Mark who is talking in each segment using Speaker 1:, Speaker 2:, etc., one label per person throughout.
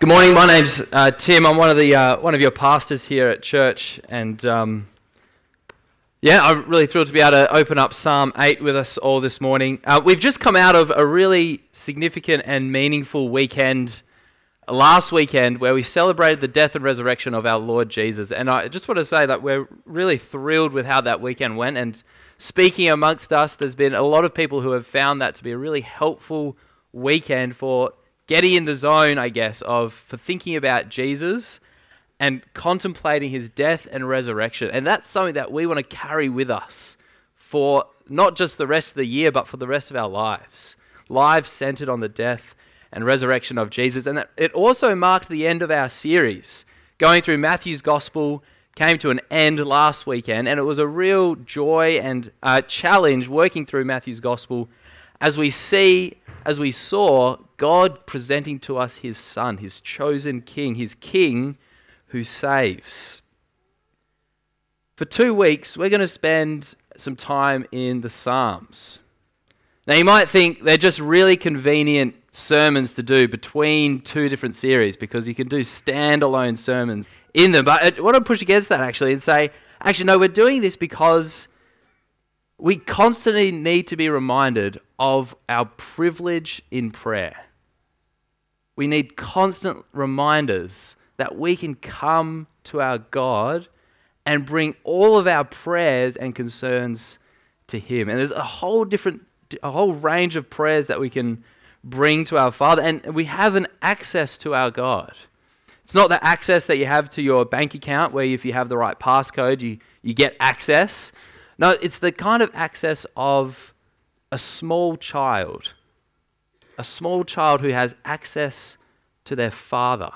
Speaker 1: Good morning. My name's uh, Tim. I'm one of the uh, one of your pastors here at church, and um, yeah, I'm really thrilled to be able to open up Psalm eight with us all this morning. Uh, we've just come out of a really significant and meaningful weekend last weekend where we celebrated the death and resurrection of our Lord Jesus, and I just want to say that we're really thrilled with how that weekend went. And speaking amongst us, there's been a lot of people who have found that to be a really helpful weekend for getting in the zone, I guess, of for thinking about Jesus and contemplating his death and resurrection. And that's something that we want to carry with us for not just the rest of the year, but for the rest of our lives. Lives centered on the death and resurrection of Jesus. And it also marked the end of our series. Going through Matthew's gospel came to an end last weekend, and it was a real joy and uh, challenge working through Matthew's gospel as we see, as we saw God presenting to us his son, his chosen king, his king who saves. For two weeks, we're going to spend some time in the Psalms. Now, you might think they're just really convenient sermons to do between two different series because you can do standalone sermons in them. But I want to push against that actually and say, actually, no, we're doing this because we constantly need to be reminded of our privilege in prayer. We need constant reminders that we can come to our God and bring all of our prayers and concerns to Him. And there's a whole different, a whole range of prayers that we can bring to our Father, and we have an access to our God. It's not the access that you have to your bank account, where if you have the right passcode, you, you get access. No, it's the kind of access of a small child, a small child who has access to their father.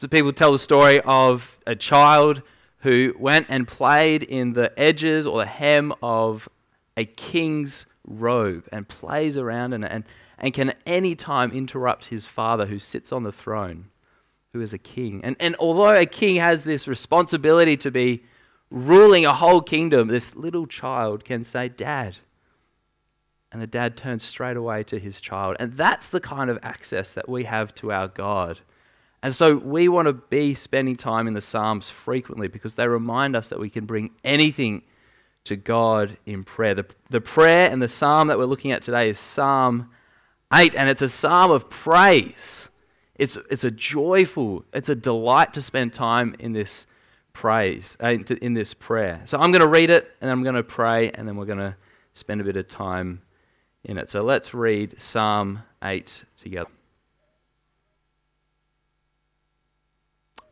Speaker 1: So people tell the story of a child who went and played in the edges or the hem of a king's robe and plays around in it and, and can any time interrupt his father who sits on the throne, who is a king. And, and although a king has this responsibility to be ruling a whole kingdom, this little child can say, Dad. And the dad turns straight away to his child. And that's the kind of access that we have to our God. And so we want to be spending time in the Psalms frequently because they remind us that we can bring anything to God in prayer. The, the prayer and the psalm that we're looking at today is Psalm 8, and it's a psalm of praise. It's, it's a joyful, it's a delight to spend time in this praise, uh, in this prayer. So I'm going to read it, and I'm going to pray, and then we're going to spend a bit of time in it. So let's read Psalm 8 together.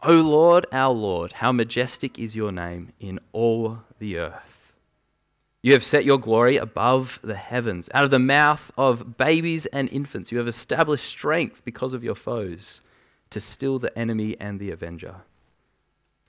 Speaker 1: O Lord, our Lord, how majestic is your name in all the earth. You have set your glory above the heavens. Out of the mouth of babies and infants, you have established strength because of your foes, to still the enemy and the avenger.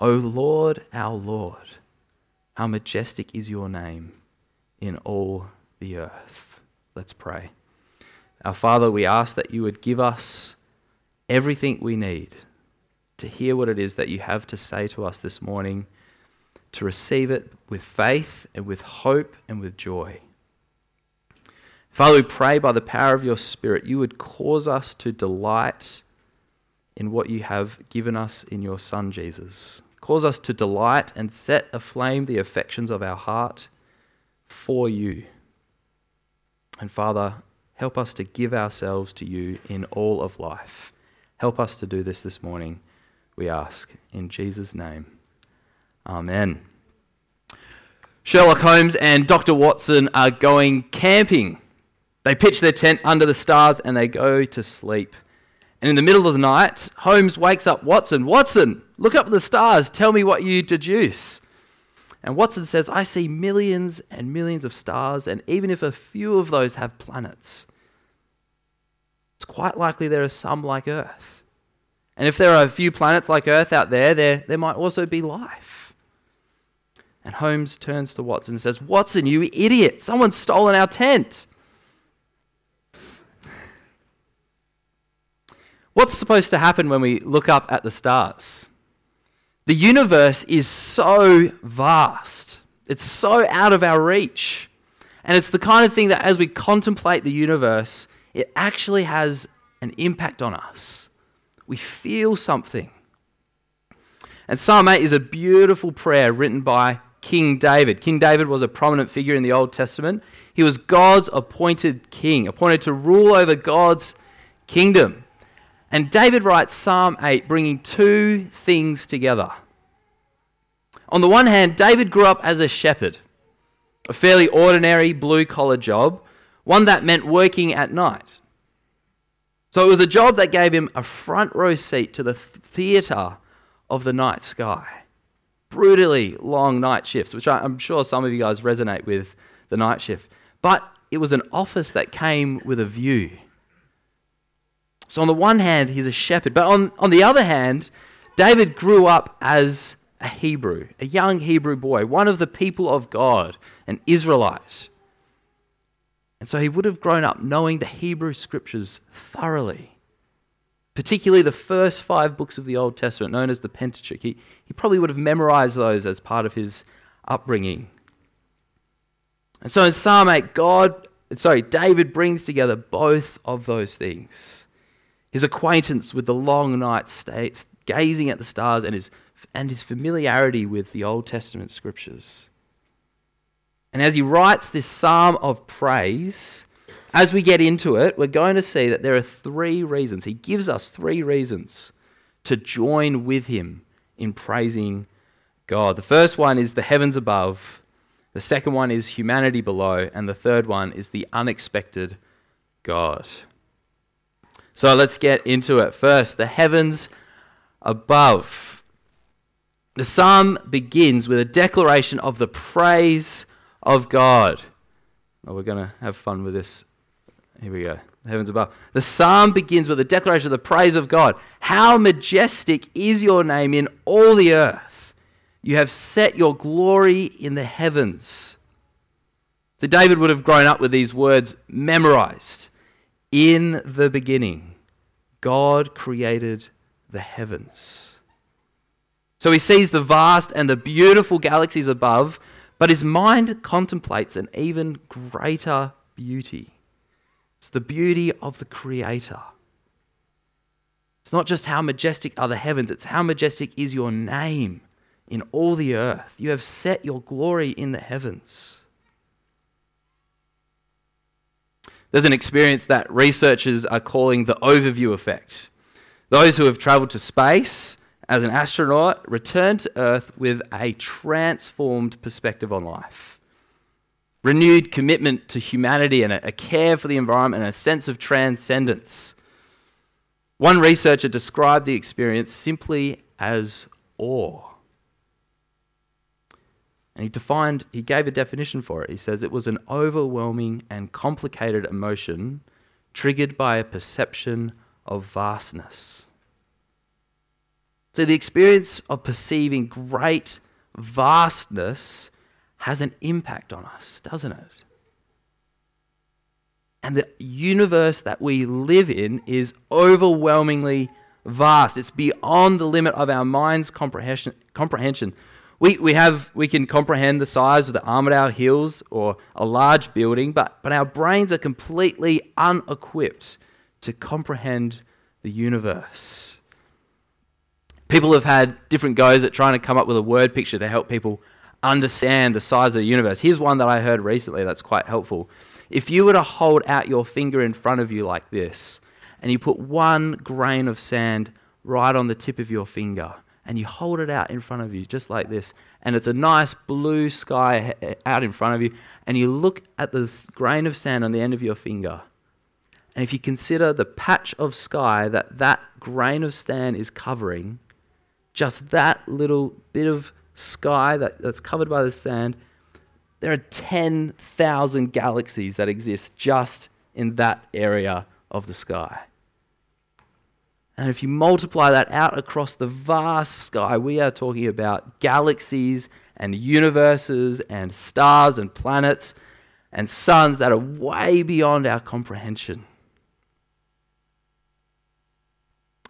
Speaker 1: O Lord, our Lord, how majestic is your name in all the earth. Let's pray. Our Father, we ask that you would give us everything we need to hear what it is that you have to say to us this morning to receive it with faith and with hope and with joy. Father, we pray by the power of your Spirit, you would cause us to delight in what you have given us in your Son, Jesus. Cause us to delight and set aflame the affections of our heart for you. And Father, help us to give ourselves to you in all of life. Help us to do this this morning, we ask. In Jesus' name. Amen. Sherlock Holmes and Dr. Watson are going camping. They pitch their tent under the stars and they go to sleep. And in the middle of the night, Holmes wakes up Watson. Watson, look up at the stars. Tell me what you deduce. And Watson says, I see millions and millions of stars, and even if a few of those have planets. it's quite likely there are some like Earth. And if there are a few planets like Earth out there, there, there might also be life. And Holmes turns to Watson and says, Watson, you idiot! Someone's stolen our tent. What's supposed to happen when we look up at the stars? The universe is so vast, it's so out of our reach. And it's the kind of thing that as we contemplate the universe, it actually has an impact on us. We feel something. And Psalm 8 is a beautiful prayer written by King David. King David was a prominent figure in the Old Testament. He was God's appointed king, appointed to rule over God's kingdom. And David writes Psalm 8, bringing two things together. On the one hand, David grew up as a shepherd, a fairly ordinary blue collar job, one that meant working at night. So it was a job that gave him a front row seat to the theatre of the night sky. Brutally long night shifts, which I'm sure some of you guys resonate with the night shift. But it was an office that came with a view. So, on the one hand, he's a shepherd, but on, on the other hand, David grew up as a Hebrew, a young Hebrew boy, one of the people of God, an Israelite. And so he would have grown up knowing the Hebrew scriptures thoroughly, particularly the first five books of the Old Testament, known as the Pentateuch. He, he probably would have memorized those as part of his upbringing. And so in Psalm 8, God, sorry, David brings together both of those things his acquaintance with the long night states, gazing at the stars, and his, and his familiarity with the Old Testament scriptures. And as he writes this psalm of praise, as we get into it, we're going to see that there are three reasons. He gives us three reasons to join with him in praising God. The first one is the heavens above, the second one is humanity below, and the third one is the unexpected God. So let's get into it. First, the heavens above. The psalm begins with a declaration of the praise of God. Oh, we're going to have fun with this. Here we go. The heavens above. The psalm begins with a declaration of the praise of God. How majestic is your name in all the earth! You have set your glory in the heavens. So David would have grown up with these words memorized. In the beginning, God created the heavens. So he sees the vast and the beautiful galaxies above, but his mind contemplates an even greater beauty. It's the beauty of the Creator. It's not just how majestic are the heavens, it's how majestic is your name in all the earth. You have set your glory in the heavens. There's an experience that researchers are calling the overview effect. Those who have traveled to space as an astronaut return to Earth with a transformed perspective on life. Renewed commitment to humanity and a, care for the environment and a sense of transcendence. One researcher described the experience simply as awe. And he defined, he gave a definition for it. He says it was an overwhelming and complicated emotion triggered by a perception of vastness. So the experience of perceiving great vastness has an impact on us, doesn't it? And the universe that we live in is overwhelmingly vast. It's beyond the limit of our mind's comprehension. comprehension. We, we, have, we can comprehend the size of the Armadale Hills or a large building, but, but our brains are completely unequipped to comprehend the universe. People have had different goes at trying to come up with a word picture to help people understand the size of the universe. Here's one that I heard recently that's quite helpful. If you were to hold out your finger in front of you like this, and you put one grain of sand right on the tip of your finger, and you hold it out in front of you just like this, and it's a nice blue sky out in front of you, and you look at the grain of sand on the end of your finger. And if you consider the patch of sky that that grain of sand is covering, just that little bit of sky that, that's covered by the sand, there are 10,000 galaxies that exist just in that area of the sky. And if you multiply that out across the vast sky, we are talking about galaxies and universes and stars and planets and suns that are way beyond our comprehension.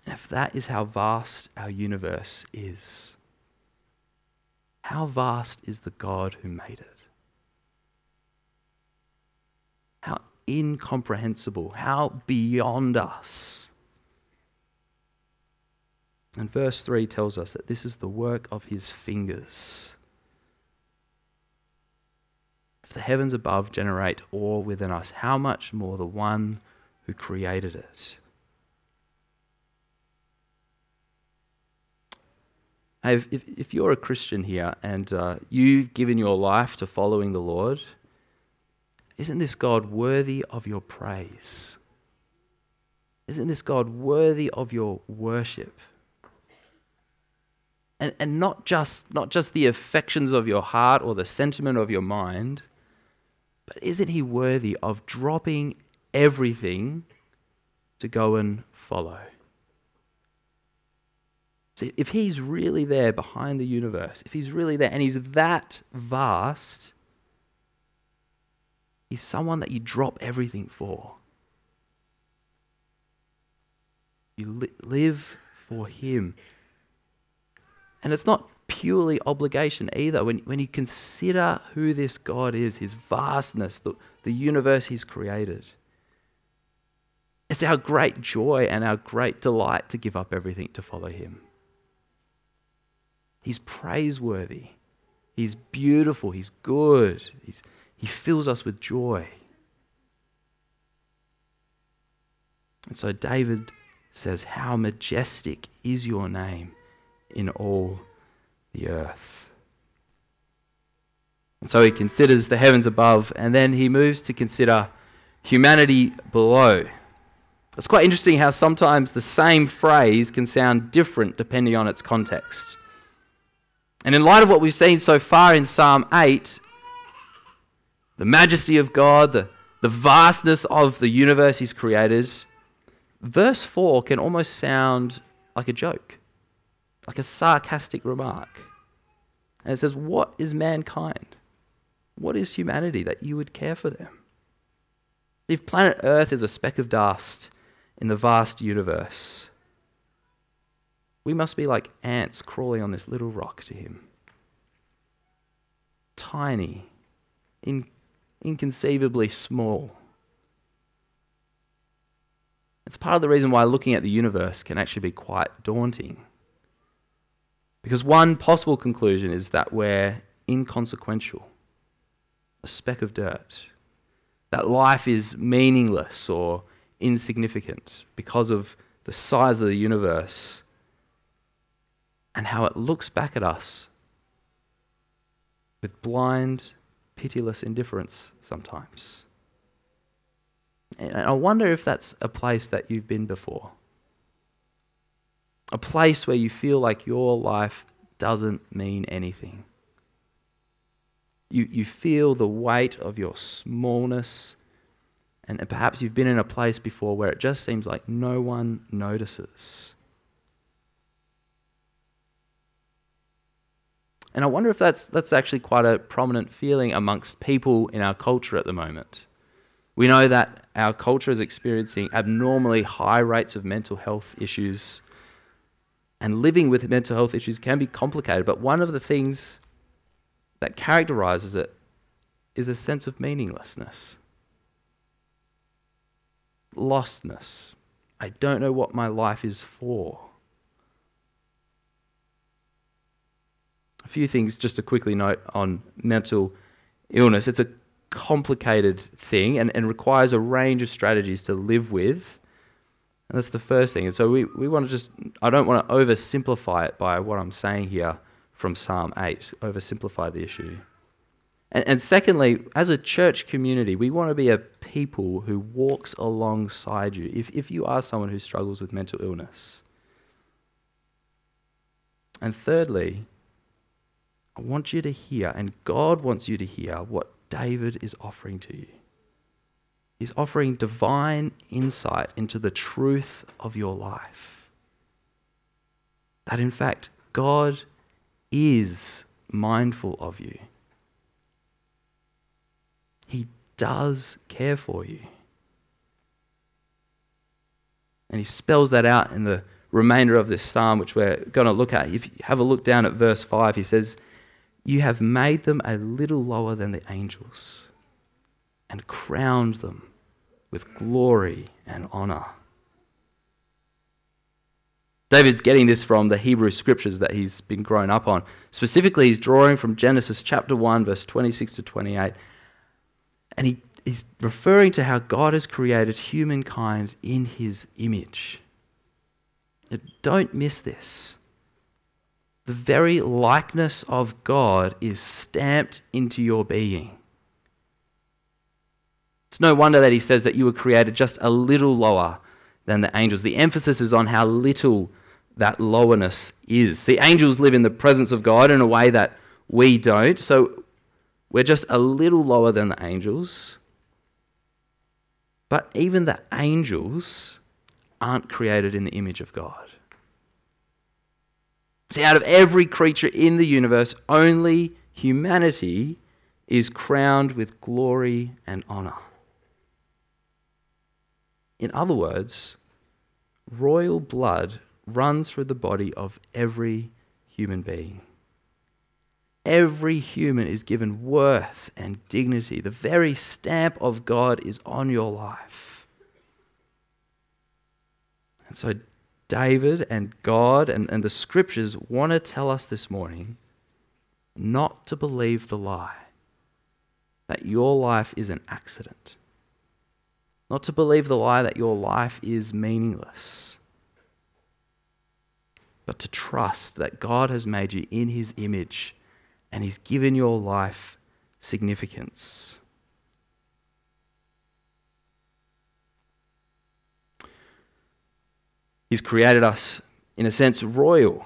Speaker 1: And if that is how vast our universe is, how vast is the God who made it? How incomprehensible, how beyond us. And verse 3 tells us that this is the work of his fingers. If the heavens above generate awe within us, how much more the one who created it? If, if, if you're a Christian here and uh, you've given your life to following the Lord, isn't this God worthy of your praise? Isn't this God worthy of your worship? And, and not, just, not just the affections of your heart or the sentiment of your mind, but isn't He worthy of dropping everything to go and follow? If he's really there behind the universe, if he's really there and he's that vast, he's someone that you drop everything for. You li- live for him. And it's not purely obligation either. When, when you consider who this God is, his vastness, the, the universe he's created, it's our great joy and our great delight to give up everything to follow him. He's praiseworthy. He's beautiful. He's good. He's, he fills us with joy. And so David says, How majestic is your name in all the earth. And so he considers the heavens above, and then he moves to consider humanity below. It's quite interesting how sometimes the same phrase can sound different depending on its context. And in light of what we've seen so far in Psalm 8, the majesty of God, the, the vastness of the universe He's created, verse 4 can almost sound like a joke, like a sarcastic remark. And it says, What is mankind? What is humanity that you would care for them? If planet Earth is a speck of dust in the vast universe, we must be like ants crawling on this little rock to him. Tiny, in, inconceivably small. It's part of the reason why looking at the universe can actually be quite daunting. Because one possible conclusion is that we're inconsequential, a speck of dirt, that life is meaningless or insignificant because of the size of the universe and how it looks back at us with blind, pitiless indifference sometimes. And I wonder if that's a place that you've been before. A place where you feel like your life doesn't mean anything. You, you feel the weight of your smallness, and perhaps you've been in a place before where it just seems like no one notices. And I wonder if that's, that's actually quite a prominent feeling amongst people in our culture at the moment. We know that our culture is experiencing abnormally high rates of mental health issues, and living with mental health issues can be complicated. But one of the things that characterizes it is a sense of meaninglessness, lostness. I don't know what my life is for. a few things just to quickly note on mental illness. It's a complicated thing and, and requires a range of strategies to live with. And that's the first thing. And so we, we want to just, I don't want to oversimplify it by what I'm saying here from Psalm 8, oversimplify the issue. And, and secondly, as a church community, we want to be a people who walks alongside you if, if you are someone who struggles with mental illness. And thirdly, I want you to hear, and God wants you to hear what David is offering to you. He's offering divine insight into the truth of your life. that in fact God is mindful of you. He does care for you. And he spells that out in the remainder of this psalm, which we're going to look at. If you have a look down at verse 5, he says, You have made them a little lower than the angels and crowned them with glory and honor. David's getting this from the Hebrew scriptures that he's been grown up on. Specifically, he's drawing from Genesis chapter 1, verse 26 to 28. And he, he's referring to how God has created humankind in his image. Don't miss this. The very likeness of God is stamped into your being. It's no wonder that he says that you were created just a little lower than the angels. The emphasis is on how little that lowerness is. See, angels live in the presence of God in a way that we don't. So we're just a little lower than the angels. But even the angels aren't created in the image of God. See, out of every creature in the universe, only humanity is crowned with glory and honor. In other words, royal blood runs through the body of every human being. Every human is given worth and dignity. The very stamp of God is on your life. And so, David and God and, and the scriptures want to tell us this morning not to believe the lie that your life is an accident, not to believe the lie that your life is meaningless but to trust that God has made you in His image and He's given your life significance. He's created us, in a sense, royal.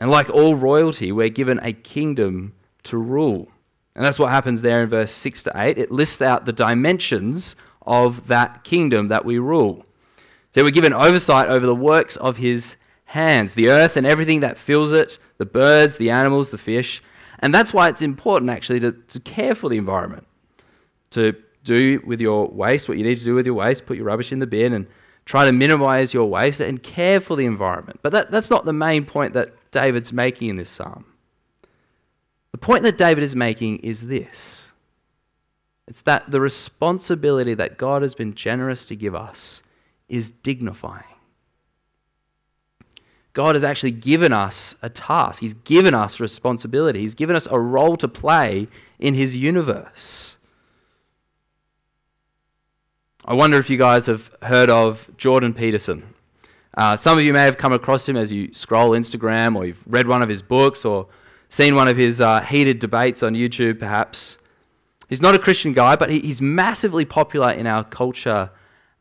Speaker 1: And like all royalty, we're given a kingdom to rule. And that's what happens there in verse 6 to 8. It lists out the dimensions of that kingdom that we rule. So we're given oversight over the works of his hands, the earth and everything that fills it, the birds, the animals, the fish. And that's why it's important actually to, to care for the environment, to do with your waste what you need to do with your waste, put your rubbish in the bin and try to minimize your waste and care for the environment. But that, that's not the main point that David's making in this psalm. The point that David is making is this it's that the responsibility that God has been generous to give us is dignifying. God has actually given us a task. He's given us responsibility. He's given us a role to play in His universe. I wonder if you guys have heard of Jordan Peterson. Uh, some of you may have come across him as you scroll Instagram, or you've read one of his books, or seen one of his uh, heated debates on YouTube, perhaps. He's not a Christian guy, but he, he's massively popular in our culture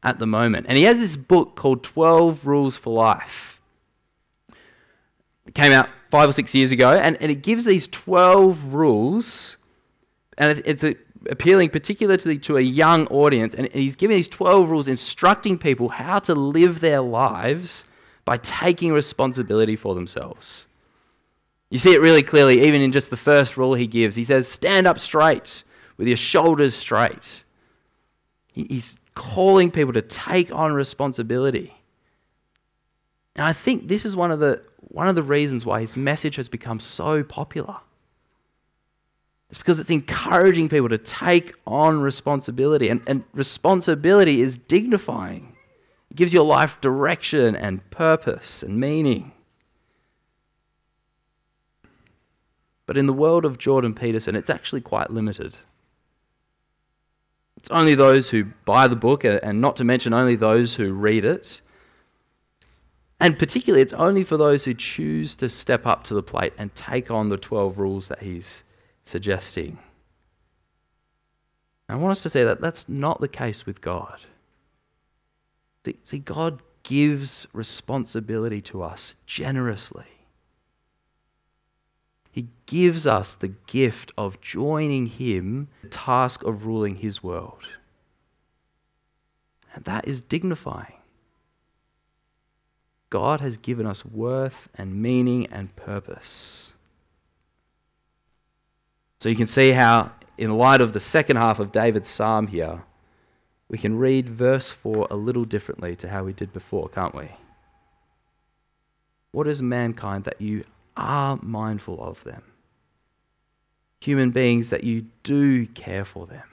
Speaker 1: at the moment. And he has this book called 12 Rules for Life. It came out five or six years ago, and, and it gives these 12 rules, and it's a, appealing particularly to, the, to a young audience, and he's giving these 12 rules instructing people how to live their lives by taking responsibility for themselves. You see it really clearly, even in just the first rule he gives. He says, Stand up straight with your shoulders straight. He's calling people to take on responsibility. And I think this is one of the one of the reasons why his message has become so popular. It's because it's encouraging people to take on responsibility. And, and responsibility is dignifying, it gives your life direction and purpose and meaning. But in the world of Jordan Peterson, it's actually quite limited. It's only those who buy the book, uh, and not to mention only those who read it, and particularly, it's only for those who choose to step up to the plate and take on the 12 rules that he's suggesting. I want us to say that that's not the case with God. See, God gives responsibility to us generously. He gives us the gift of joining Him, the task of ruling His world. And that is dignifying. God has given us worth and meaning and purpose. So you can see how, in light of the second half of David's psalm here, we can read verse 4 a little differently to how we did before, can't we? What is mankind that you are mindful of them? Human beings that you do care for them.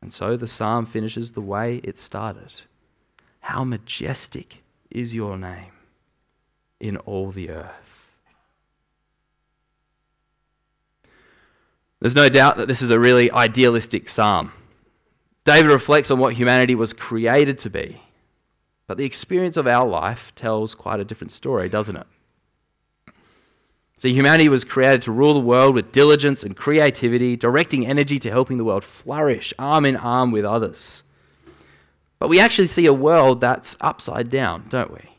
Speaker 1: And so the psalm finishes the way it started. How majestic is your name in all the earth. There's no doubt that this is a really idealistic psalm. David reflects on what humanity was created to be. But the experience of our life tells quite a different story, doesn't it? See, humanity was created to rule the world with diligence and creativity, directing energy to helping the world flourish arm in arm with others. But we actually see a world that's upside down, don't we?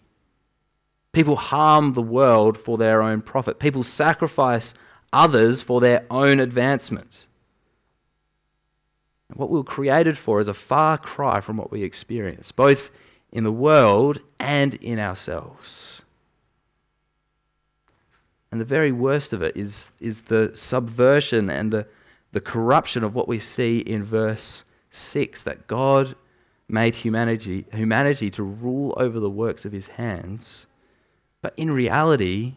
Speaker 1: People harm the world for their own profit. People sacrifice others for their own advancement. And What we were created for is a far cry from what we experience, both in the world and in ourselves. And the very worst of it is, is the subversion and the, the corruption of what we see in verse 6 that God made humanity, humanity to rule over the works of his hands. But in reality,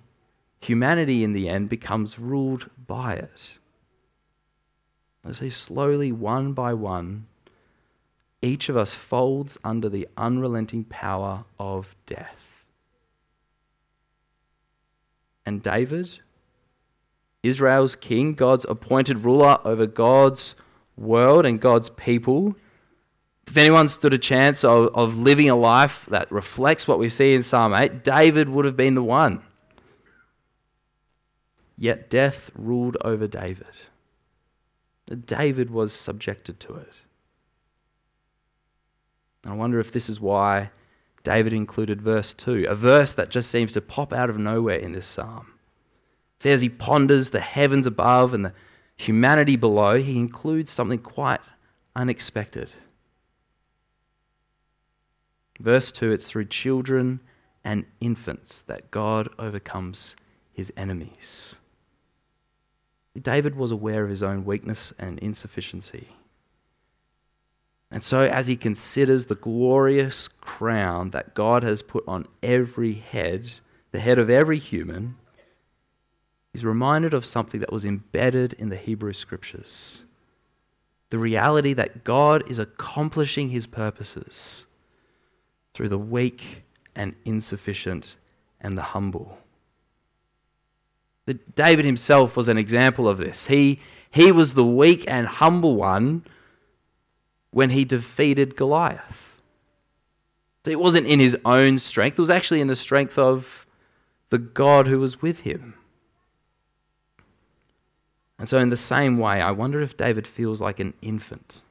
Speaker 1: humanity in the end becomes ruled by it. As they slowly, one by one, each of us folds under the unrelenting power of death. And David, Israel's king, God's appointed ruler over God's world and God's people, if anyone stood a chance of, of living a life that reflects what we see in Psalm 8, David would have been the one. Yet death ruled over David. David was subjected to it. I wonder if this is why David included verse 2, a verse that just seems to pop out of nowhere in this psalm. See, as he ponders the heavens above and the humanity below, he includes something quite unexpected. Verse 2 it's through children and infants that God overcomes his enemies. David was aware of his own weakness and insufficiency. And so, as he considers the glorious crown that God has put on every head, the head of every human, he's reminded of something that was embedded in the Hebrew scriptures the reality that God is accomplishing his purposes through the weak and insufficient and the humble. David himself was an example of this. He, he was the weak and humble one when he defeated Goliath. So it wasn't in his own strength, it was actually in the strength of the God who was with him. And so, in the same way, I wonder if David feels like an infant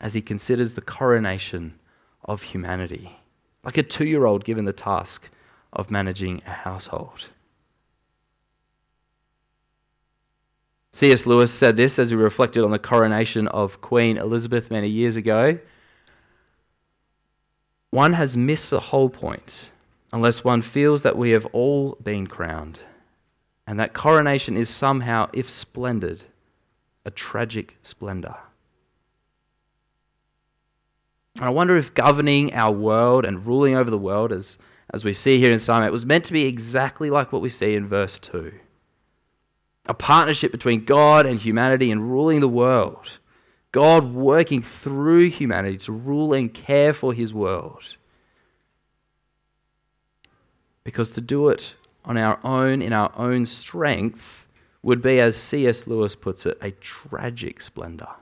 Speaker 1: as he considers the coronation of humanity, like a two year old given the task of managing a household. C.S. Lewis said this as he reflected on the coronation of Queen Elizabeth many years ago. One has missed the whole point unless one feels that we have all been crowned, and that coronation is somehow, if splendid, a tragic splendor. And I wonder if governing our world and ruling over the world, as, as we see here in Psalm 8, was meant to be exactly like what we see in verse 2 a partnership between God and humanity in ruling the world. God working through humanity to rule and care for his world. Because to do it on our own, in our own strength, would be, as C.S. Lewis puts it, a tragic splendor,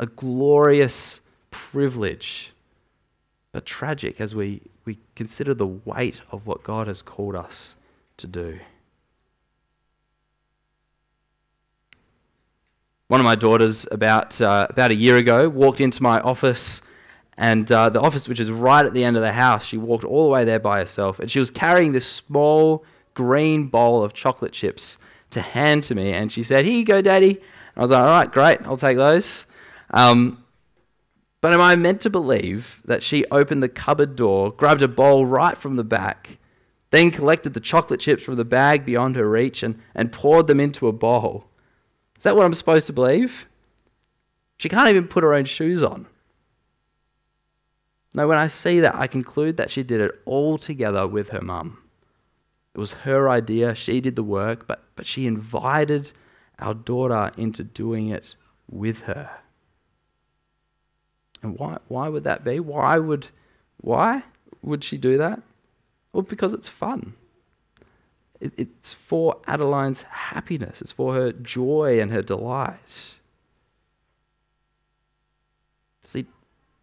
Speaker 1: a glorious privilege, but tragic as we, we consider the weight of what God has called us to do. One of my daughters, about, uh, about a year ago, walked into my office, and uh, the office, which is right at the end of the house, she walked all the way there by herself, and she was carrying this small green bowl of chocolate chips to hand to me, and she said, Here you go, Daddy. And I was like, All right, great, I'll take those. Um, But am I meant to believe that she opened the cupboard door, grabbed a bowl right from the back, then collected the chocolate chips from the bag beyond her reach and, and poured them into a bowl? That what I'm supposed to believe? She can't even put her own shoes on. No, when I see that, I conclude that she did it all together with her mum. It was her idea, she did the work, but, but she invited our daughter into doing it with her. And why, why would that be? Why would, why would she do that? Well, because it's fun. It, it's for Adeline's happiness, it's for her joy and her delight. See,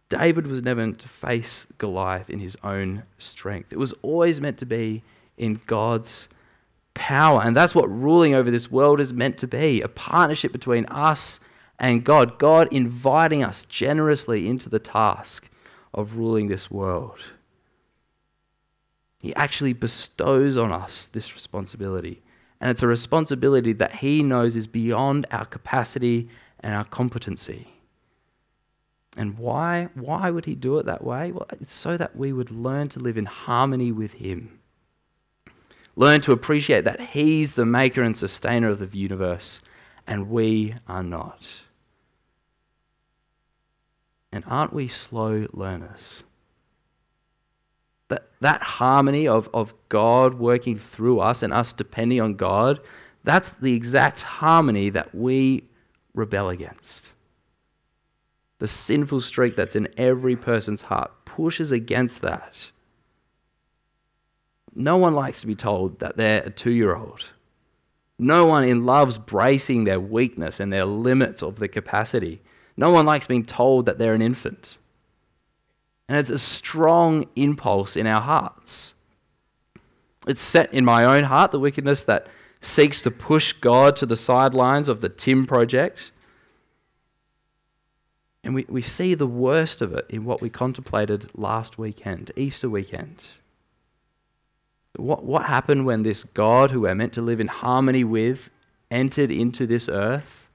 Speaker 1: David was never meant to face Goliath in his own strength. It was always meant to be in God's power. And that's what ruling over this world is meant to be a partnership between us and God. God inviting us generously into the task of ruling this world. He actually bestows on us this responsibility. And it's a responsibility that He knows is beyond our capacity and our competency. And why? Why would He do it that way? Well, it's so that we would learn to live in harmony with Him. Learn to appreciate that He's the maker and sustainer of the universe, and we are not. And aren't we slow learners? That, that harmony of, of God working through us and us depending on God, that's the exact harmony that we rebel against. The sinful streak that's in every person's heart pushes against that. No one likes to be told that they're a two year old. No one in loves bracing their weakness and their limits of their capacity. No one likes being told that they're an infant. And it's a strong impulse in our hearts. It's set in my own heart, the wickedness that seeks to push God to the sidelines of the Tim project. And we, we see the worst of it in what we contemplated last weekend, Easter weekend. What, what happened when this God, who we're meant to live in harmony with, entered into this earth?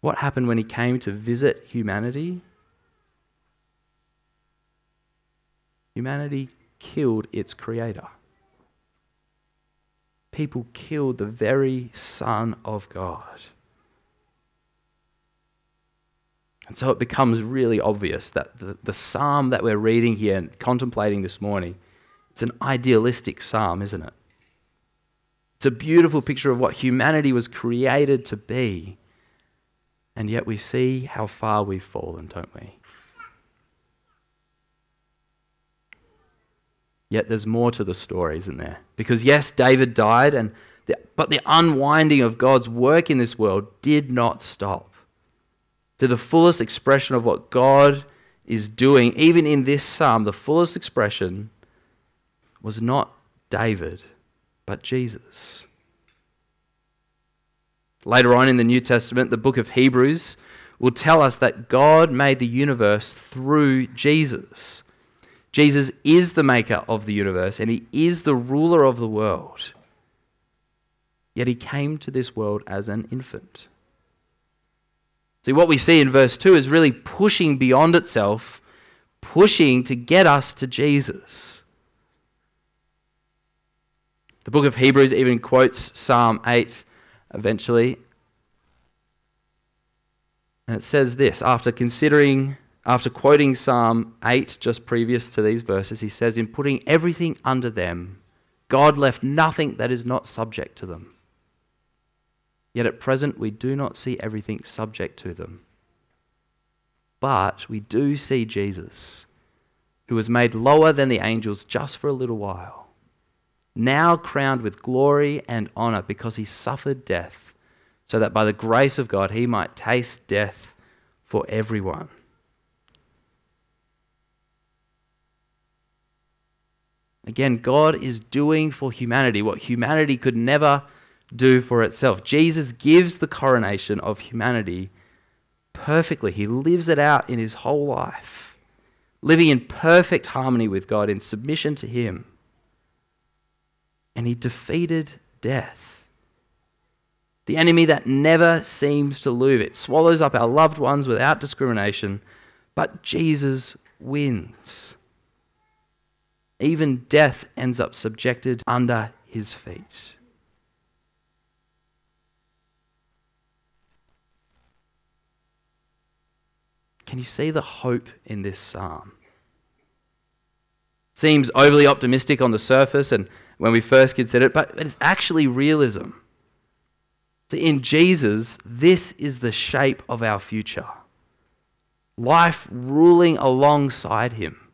Speaker 1: What happened when he came to visit humanity? Humanity killed its creator. People killed the very Son of God. And so it becomes really obvious that the, the psalm that we're reading here and contemplating this morning it's an idealistic psalm, isn't it? It's a beautiful picture of what humanity was created to be. And yet we see how far we've fallen, don't we? Yet there's more to the story, isn't there? Because yes, David died, and the, but the unwinding of God's work in this world did not stop. To the fullest expression of what God is doing, even in this psalm, the fullest expression was not David, but Jesus. Later on in the New Testament, the book of Hebrews will tell us that God made the universe through Jesus. Jesus is the maker of the universe and he is the ruler of the world. Yet he came to this world as an infant. See, what we see in verse 2 is really pushing beyond itself, pushing to get us to Jesus. The book of Hebrews even quotes Psalm 8 eventually. And it says this after considering, after quoting Psalm 8 just previous to these verses, he says, In putting everything under them, God left nothing that is not subject to them. Yet at present, we do not see everything subject to them. But we do see Jesus, who was made lower than the angels just for a little while now crowned with glory and honor because he suffered death, so that by the grace of God he might taste death for everyone. Again, God is doing for humanity what humanity could never do for itself. Jesus gives the coronation of humanity perfectly. He lives it out in his whole life, living in perfect harmony with God, in submission to Him and he defeated death. The enemy that never seems to lose. It swallows up our loved ones without discrimination, But Jesus wins. Even death ends up subjected under his feet. Can you see the hope in this psalm? Seems overly optimistic on the surface and when we first consider it, but it's actually realism. So in Jesus, this is the shape of our future. Life ruling alongside him.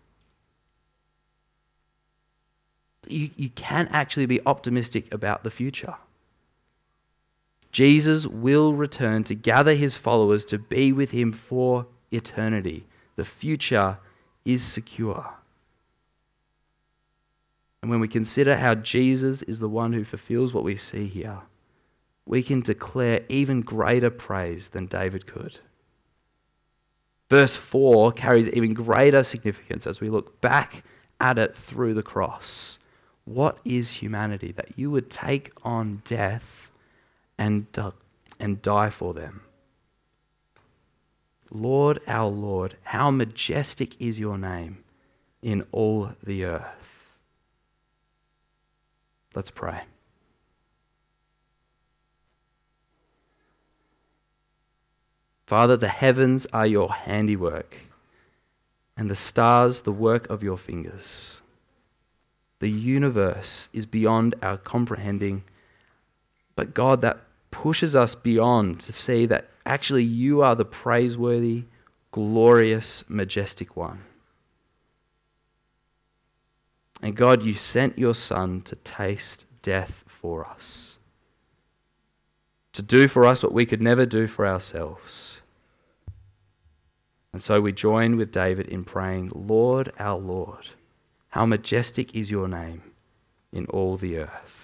Speaker 1: You, you can actually be optimistic about the future. Jesus will return to gather his followers to be with him for eternity. The future is secure. And when we consider how Jesus is the one who fulfills what we see here, we can declare even greater praise than David could. Verse 4 carries even greater significance as we look back at it through the cross. What is humanity? That you would take on death and, and die for them. Lord, our Lord, how majestic is your name in all the earth. Let's pray. Father, the heavens are your handiwork, and the stars the work of your fingers. The universe is beyond our comprehending, but God, that pushes us beyond to see that actually you are the praiseworthy, glorious, majestic one. And God, you sent your Son to taste death for us, to do for us what we could never do for ourselves. And so we join with David in praying, Lord, our Lord, how majestic is your name in all the earth.